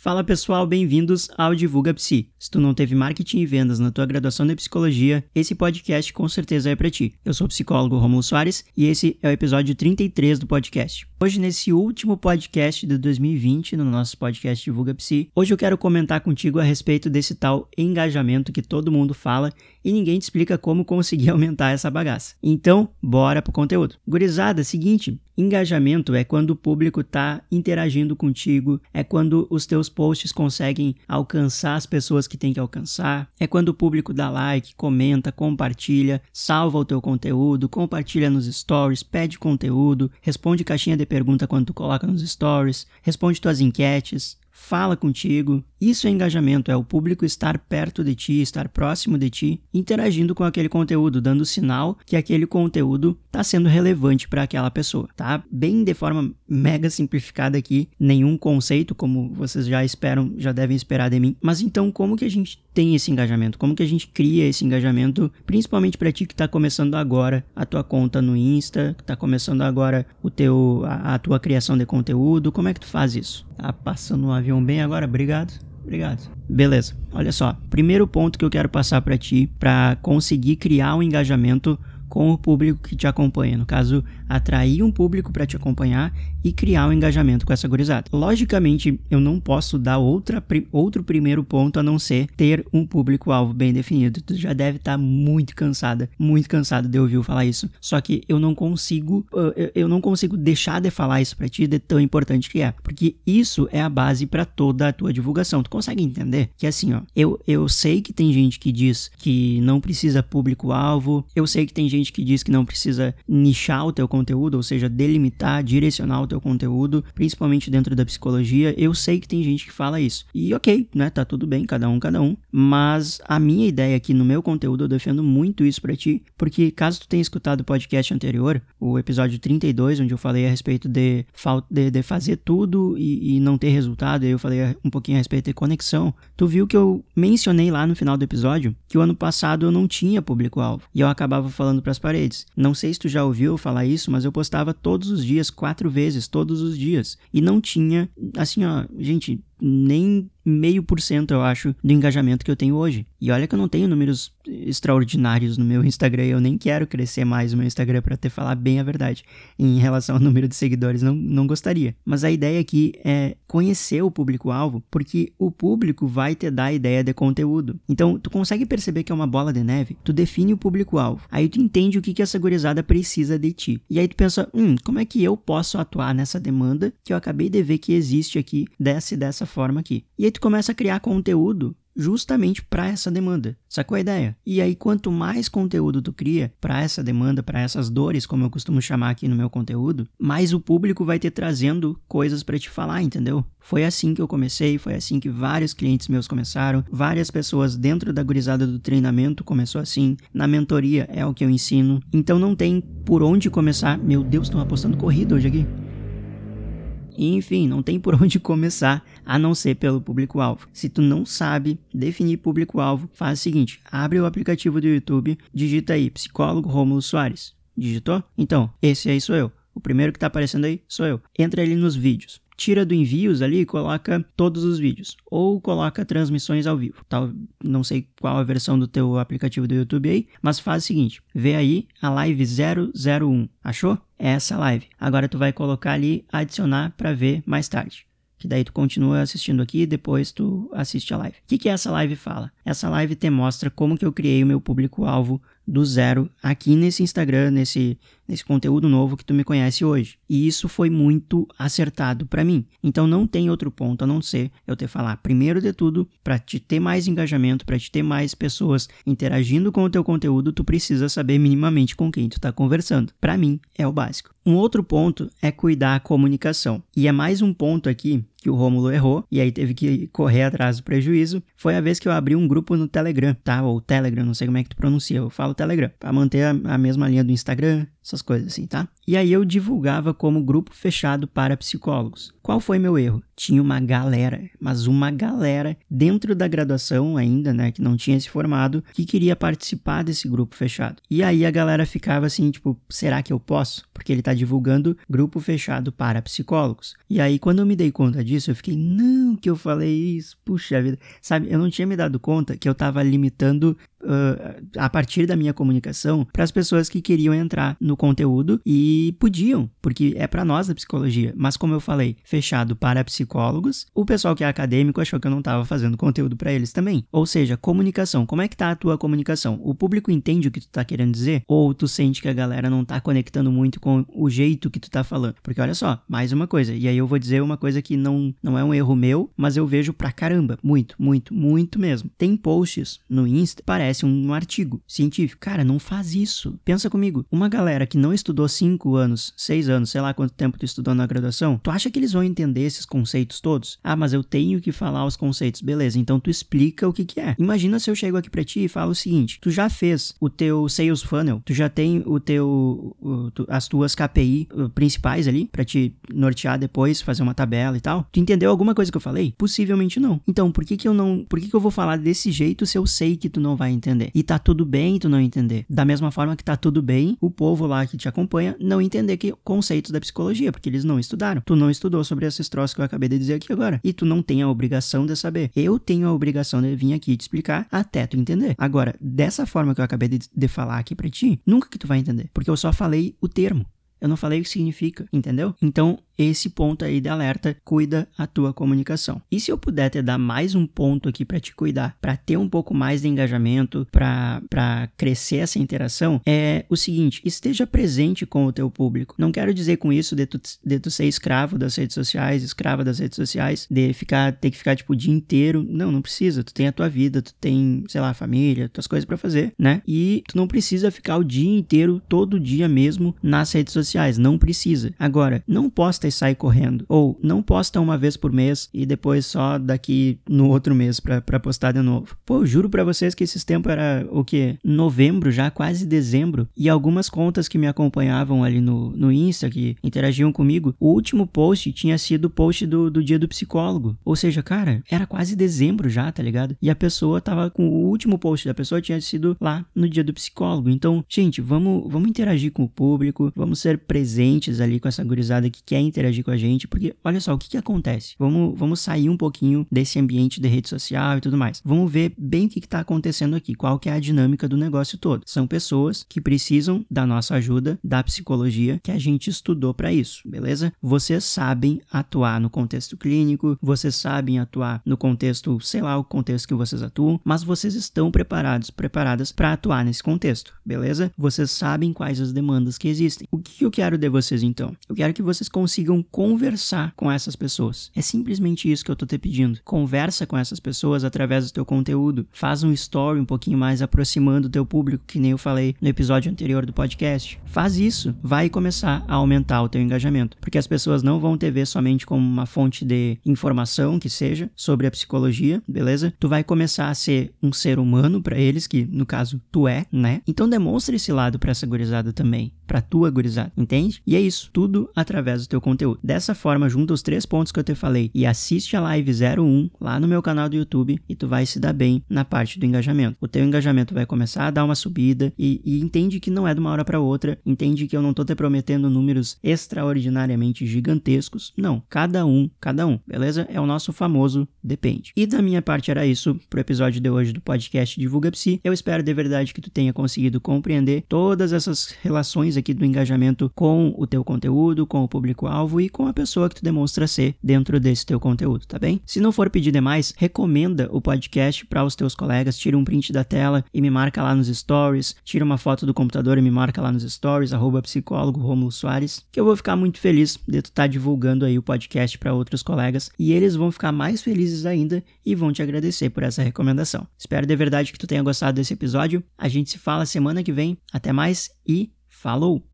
Fala pessoal, bem-vindos ao Divulga Psi. Se tu não teve marketing e vendas na tua graduação de psicologia, esse podcast com certeza é para ti. Eu sou o psicólogo Romulo Soares e esse é o episódio 33 do podcast. Hoje, nesse último podcast de 2020, no nosso podcast Divulga Psi, hoje eu quero comentar contigo a respeito desse tal engajamento que todo mundo fala e ninguém te explica como conseguir aumentar essa bagaça. Então, bora pro conteúdo. Gurizada, seguinte, engajamento é quando o público tá interagindo contigo, é quando os teus posts conseguem alcançar as pessoas que tem que alcançar, é quando o público dá like, comenta, compartilha, salva o teu conteúdo, compartilha nos stories, pede conteúdo, responde caixinha de pergunta quando tu coloca nos stories, responde tuas enquetes, fala contigo. Isso é engajamento, é o público estar perto de ti, estar próximo de ti, interagindo com aquele conteúdo, dando sinal que aquele conteúdo está sendo relevante para aquela pessoa, tá? Bem de forma mega simplificada aqui, nenhum conceito como vocês já esperam, já devem esperar de mim. Mas então como que a gente tem esse engajamento? Como que a gente cria esse engajamento, principalmente para ti que está começando agora a tua conta no Insta, que está começando agora o teu a, a tua criação de conteúdo? Como é que tu faz isso? Tá passando um avião bem agora, obrigado. Obrigado. Beleza, olha só. Primeiro ponto que eu quero passar para ti para conseguir criar um engajamento com o público que te acompanha. No caso, atrair um público para te acompanhar e criar um engajamento com essa gurizada. Logicamente, eu não posso dar outra, outro primeiro ponto a não ser ter um público-alvo bem definido. Tu já deve estar tá muito cansada, muito cansado de ouvir falar isso. Só que eu não consigo, eu não consigo deixar de falar isso para ti de tão importante que é, porque isso é a base para toda a tua divulgação. Tu consegue entender que assim, ó, eu, eu sei que tem gente que diz que não precisa público-alvo, eu sei que tem gente que diz que não precisa nichar o teu conteúdo, ou seja, delimitar, direcionar o teu conteúdo, principalmente dentro da psicologia. Eu sei que tem gente que fala isso. E ok, né? Tá tudo bem, cada um, cada um. Mas a minha ideia aqui no meu conteúdo, eu defendo muito isso para ti, porque caso tu tenha escutado o podcast anterior, o episódio 32, onde eu falei a respeito de, de, de fazer tudo e, e não ter resultado, eu falei um pouquinho a respeito de conexão, tu viu que eu mencionei lá no final do episódio que o ano passado eu não tinha público-alvo e eu acabava falando as paredes. Não sei se tu já ouviu falar isso, mas eu postava todos os dias, quatro vezes, todos os dias. E não tinha, assim, ó, gente, nem meio por cento, eu acho, do engajamento que eu tenho hoje. E olha que eu não tenho números extraordinários no meu Instagram, eu nem quero crescer mais o meu Instagram para te falar bem a verdade. Em relação ao número de seguidores, não, não gostaria. Mas a ideia aqui é conhecer o público-alvo, porque o público vai te dar ideia de conteúdo. Então, tu consegue perceber que é uma bola de neve? Tu define o público-alvo. Aí tu entende o que, que essa gurizada precisa de ti. E aí tu pensa, hum, como é que eu posso atuar nessa demanda que eu acabei de ver que existe aqui dessa e dessa forma aqui. E aí tu começa a criar conteúdo justamente para essa demanda. Sacou a ideia? E aí, quanto mais conteúdo tu cria para essa demanda, para essas dores, como eu costumo chamar aqui no meu conteúdo, mais o público vai ter trazendo coisas para te falar, entendeu? Foi assim que eu comecei, foi assim que vários clientes meus começaram, várias pessoas dentro da gurizada do treinamento começou assim, na mentoria é o que eu ensino. Então não tem por onde começar. Meu Deus, estão apostando corrida hoje aqui. Enfim, não tem por onde começar a não ser pelo público-alvo. Se tu não sabe definir público-alvo, faz o seguinte: abre o aplicativo do YouTube, digita aí psicólogo Rômulo Soares. Digitou? Então, esse aí sou eu. O primeiro que está aparecendo aí sou eu. Entra ali nos vídeos tira do envios ali e coloca todos os vídeos. Ou coloca transmissões ao vivo. Tal, não sei qual a versão do teu aplicativo do YouTube aí, mas faz o seguinte, vê aí a live 001. Achou? É essa live. Agora tu vai colocar ali adicionar para ver mais tarde que daí tu continua assistindo aqui e depois tu assiste a live. O que, que essa live fala? Essa live te mostra como que eu criei o meu público-alvo do zero aqui nesse Instagram, nesse, nesse conteúdo novo que tu me conhece hoje. E isso foi muito acertado para mim. Então não tem outro ponto a não ser eu ter falar primeiro de tudo, para te ter mais engajamento, para te ter mais pessoas interagindo com o teu conteúdo, tu precisa saber minimamente com quem tu tá conversando. Para mim é o básico. Um outro ponto é cuidar a comunicação. E é mais um ponto aqui que o Rômulo errou e aí teve que correr atrás do prejuízo. Foi a vez que eu abri um grupo no Telegram, tá? Ou Telegram, não sei como é que tu pronuncia. Eu falo Telegram, para manter a, a mesma linha do Instagram, essas coisas assim, tá? E aí eu divulgava como grupo fechado para psicólogos. Qual foi meu erro? Tinha uma galera, mas uma galera dentro da graduação ainda, né, que não tinha se formado, que queria participar desse grupo fechado. E aí a galera ficava assim, tipo, será que eu posso? Porque ele tá divulgando grupo fechado para psicólogos. E aí quando eu me dei conta disso, eu fiquei, não, que eu falei isso, puxa vida. Sabe, eu não tinha me dado conta que eu tava limitando uh, a partir da minha comunicação para as pessoas que queriam entrar no conteúdo e podiam, porque é para nós da psicologia. Mas como eu falei, fechado para psicólogos, o pessoal que é acadêmico achou que eu não estava fazendo conteúdo para eles também. Ou seja, comunicação. Como é que tá a tua comunicação? O público entende o que tu tá querendo dizer? Ou tu sente que a galera não tá conectando muito com o jeito que tu tá falando? Porque olha só, mais uma coisa. E aí eu vou dizer uma coisa que não, não é um erro meu, mas eu vejo pra caramba. Muito, muito, muito mesmo. Tem posts no Insta, parece parece um artigo científico. Cara, não faz isso. Pensa comigo. Uma galera que não estudou 5 anos, 6 anos, sei lá quanto tempo tu estudou na graduação, tu acha que eles vão entender esses conceitos todos? Ah, mas eu tenho que falar os conceitos. Beleza, então tu explica o que que é. Imagina se eu chego aqui pra ti e falo o seguinte: tu já fez o teu sales funnel, tu já tem o teu o, tu, as tuas KPI uh, principais ali para te nortear depois, fazer uma tabela e tal. Tu entendeu alguma coisa que eu falei? Possivelmente não. Então, por que que eu não, por que que eu vou falar desse jeito se eu sei que tu não vai entender? E tá tudo bem tu não entender. Da mesma forma que tá tudo bem o povo lá que te acompanha não entender que conceitos da psicologia, porque eles não estudaram. Tu não estudou sobre esses troços que eu acabei de dizer aqui agora. E tu não tem a obrigação de saber. Eu tenho a obrigação de vir aqui te explicar até tu entender. Agora, dessa forma que eu acabei de, de falar aqui pra ti, nunca que tu vai entender. Porque eu só falei o termo. Eu não falei o que significa, entendeu? Então, esse ponto aí de alerta cuida a tua comunicação. E se eu puder te dar mais um ponto aqui para te cuidar, para ter um pouco mais de engajamento, para crescer essa interação, é o seguinte: esteja presente com o teu público. Não quero dizer com isso de tu, de tu ser escravo das redes sociais, escrava das redes sociais, de ficar ter que ficar tipo o dia inteiro. Não, não precisa. Tu tem a tua vida, tu tem, sei lá, família, tuas coisas para fazer, né? E tu não precisa ficar o dia inteiro, todo dia mesmo nas redes sociais, não precisa. Agora, não posta e sai correndo. Ou não posta uma vez por mês e depois só daqui no outro mês para postar de novo. Pô, juro para vocês que esses tempos era o que? Novembro já, quase dezembro. E algumas contas que me acompanhavam ali no, no Insta, que interagiam comigo, o último post tinha sido o post do, do dia do psicólogo. Ou seja, cara, era quase dezembro já, tá ligado? E a pessoa tava com o último post da pessoa tinha sido lá no dia do psicólogo. Então, gente, vamos, vamos interagir com o público, vamos ser presentes ali com essa gurizada que quer interagir com a gente, porque olha só, o que, que acontece? Vamos, vamos sair um pouquinho desse ambiente de rede social e tudo mais. Vamos ver bem o que está acontecendo aqui, qual que é a dinâmica do negócio todo. São pessoas que precisam da nossa ajuda, da psicologia, que a gente estudou para isso, beleza? Vocês sabem atuar no contexto clínico, vocês sabem atuar no contexto, sei lá, o contexto que vocês atuam, mas vocês estão preparados, preparadas para atuar nesse contexto, beleza? Vocês sabem quais as demandas que existem. O que eu quero de vocês então? Eu quero que vocês consigam conversar com essas pessoas. É simplesmente isso que eu tô te pedindo. Conversa com essas pessoas através do teu conteúdo. Faz um story um pouquinho mais aproximando o teu público, que nem eu falei no episódio anterior do podcast. Faz isso, vai começar a aumentar o teu engajamento, porque as pessoas não vão te ver somente como uma fonte de informação que seja sobre a psicologia, beleza? Tu vai começar a ser um ser humano para eles, que no caso tu é, né? Então demonstra esse lado para essa gurizada também, para tua gurizada, entende? E é isso, tudo através do teu conteúdo. Dessa forma, junta os três pontos que eu te falei e assiste a live 01 lá no meu canal do YouTube e tu vai se dar bem na parte do engajamento. O teu engajamento vai começar a dar uma subida e, e entende que não é de uma hora para outra, entende que eu não tô te prometendo números extraordinariamente gigantescos. Não, cada um, cada um, beleza? É o nosso famoso depende. E da minha parte era isso pro episódio de hoje do podcast Divulga Psi. Eu espero de verdade que tu tenha conseguido compreender todas essas relações aqui do engajamento com o teu conteúdo, com o público-alvo alvo e com a pessoa que tu demonstra ser dentro desse teu conteúdo, tá bem? Se não for pedir demais, recomenda o podcast para os teus colegas, tira um print da tela e me marca lá nos stories, tira uma foto do computador e me marca lá nos stories, arroba psicólogo Romulo Soares, que eu vou ficar muito feliz de tu estar tá divulgando aí o podcast para outros colegas e eles vão ficar mais felizes ainda e vão te agradecer por essa recomendação. Espero de verdade que tu tenha gostado desse episódio. A gente se fala semana que vem. Até mais e falou!